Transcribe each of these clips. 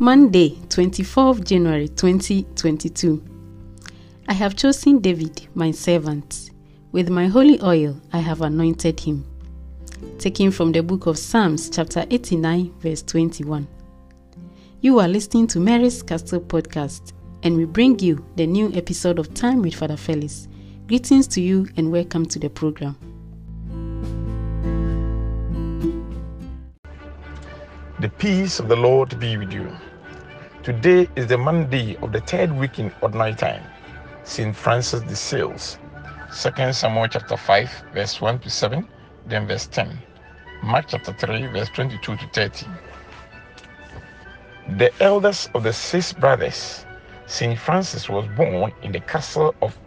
Monday, 24th January 2022. I have chosen David, my servant. With my holy oil, I have anointed him. Taken from the book of Psalms, chapter 89, verse 21. You are listening to Mary's Castle podcast, and we bring you the new episode of Time with Father Felix. Greetings to you, and welcome to the program. The peace of the Lord be with you. Today is the Monday of the third week in ordinary time. St. Francis de Sales. 2 Samuel chapter 5, verse 1 to 7, then verse 10. Mark chapter 3, verse 22 to 30. The eldest of the six brothers, St. Francis was born in the castle of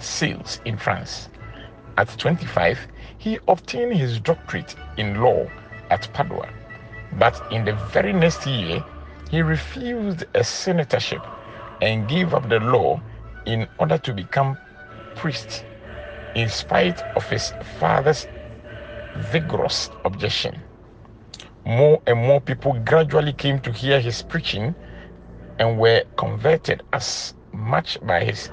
Sales in France. At 25, he obtained his doctorate in law at Padua. But in the very next year, he refused a senatorship and gave up the law in order to become priest, in spite of his father's vigorous objection. More and more people gradually came to hear his preaching and were converted as much by his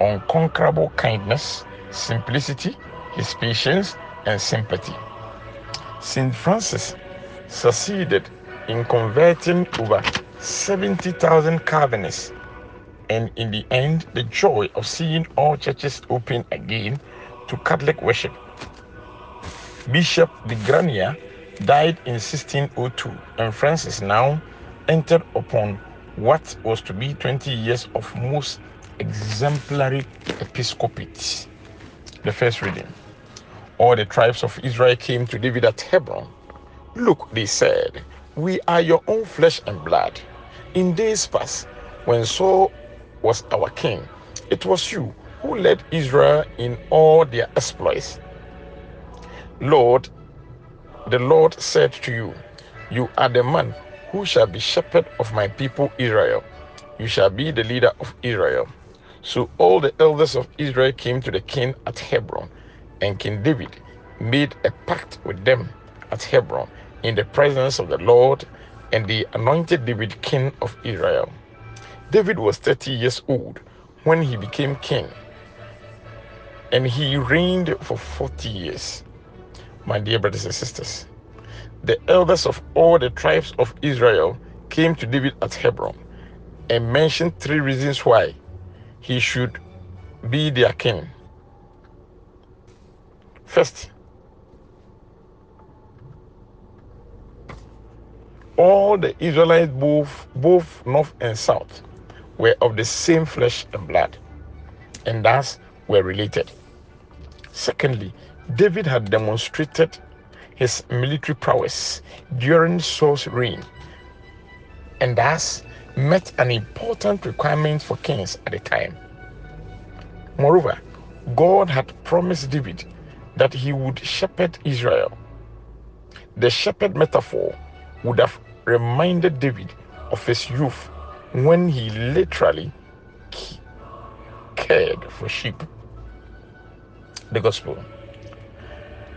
unconquerable kindness, simplicity, his patience, and sympathy. St. Francis succeeded in converting over 70,000 Calvinists, and in the end, the joy of seeing all churches open again to Catholic worship. Bishop de Granier died in 1602, and Francis now entered upon what was to be 20 years of most exemplary episcopate. The first reading. All the tribes of Israel came to David at Hebron. Look, they said, we are your own flesh and blood. In days past, when Saul was our king, it was you who led Israel in all their exploits. Lord, the Lord said to you, You are the man who shall be shepherd of my people Israel. You shall be the leader of Israel. So all the elders of Israel came to the king at Hebron, and King David made a pact with them at Hebron in the presence of the Lord, and they anointed David king of Israel. David was 30 years old when he became king, and he reigned for 40 years. My dear brothers and sisters, the elders of all the tribes of Israel came to David at Hebron and mentioned three reasons why he should be their king. First, all the Israelites, both, both north and south, were of the same flesh and blood, and thus were related. Secondly, David had demonstrated his military prowess during Saul's reign, and thus met an important requirement for kings at the time. Moreover, God had promised David that he would shepherd Israel. The shepherd metaphor would have reminded David of his youth when he literally cared for sheep. The gospel.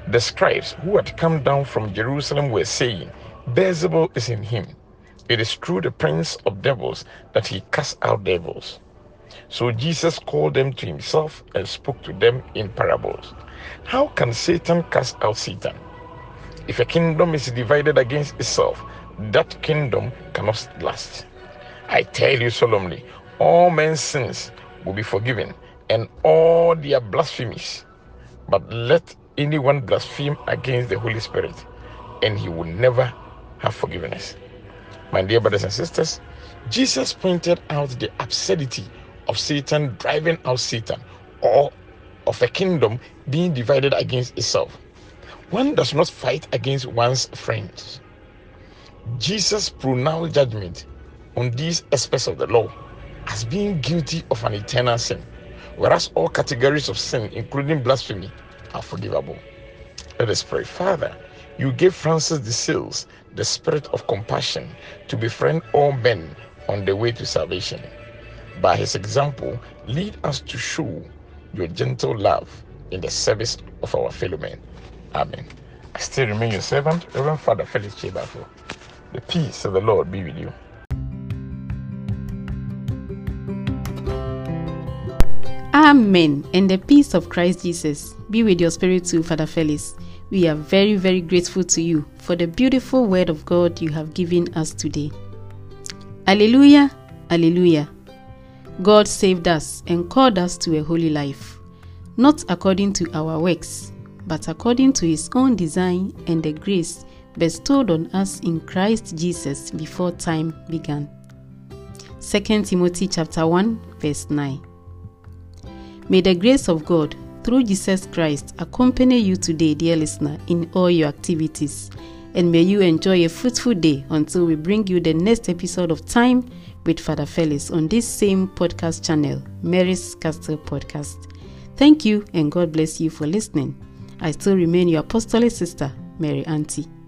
The scribes who had come down from Jerusalem were saying, Beelzebul is in him. It is through the prince of devils that he casts out devils. So Jesus called them to himself and spoke to them in parables. How can Satan cast out Satan? If a kingdom is divided against itself, that kingdom cannot last. I tell you solemnly, all men's sins will be forgiven and all their blasphemies. But let anyone blaspheme against the Holy Spirit, and he will never have forgiveness. My dear brothers and sisters, Jesus pointed out the absurdity of Satan driving out Satan or of a kingdom being divided against itself. One does not fight against one's friends. Jesus pronounced judgment on these aspects of the law as being guilty of an eternal sin, whereas all categories of sin, including blasphemy, are forgivable. Let us pray. Father, you gave Francis de Sales the spirit of compassion to befriend all men on the way to salvation. By his example, lead us to show your gentle love in the service of our fellow men. Amen. I still remain your servant, Reverend Father Felix Chebafo. The peace of the Lord be with you. Amen. And the peace of Christ Jesus be with your spirit too, Father Felix. We are very, very grateful to you for the beautiful word of God you have given us today. Alleluia, Alleluia. God saved us and called us to a holy life, not according to our works, but according to his own design and the grace bestowed on us in Christ Jesus before time began. 2 Timothy chapter 1 verse 9. May the grace of God through Jesus Christ accompany you today, dear listener, in all your activities. And may you enjoy a fruitful day until we bring you the next episode of Time with Father Felix on this same podcast channel, Mary's Castle Podcast. Thank you and God bless you for listening. I still remain your apostolic sister, Mary Auntie.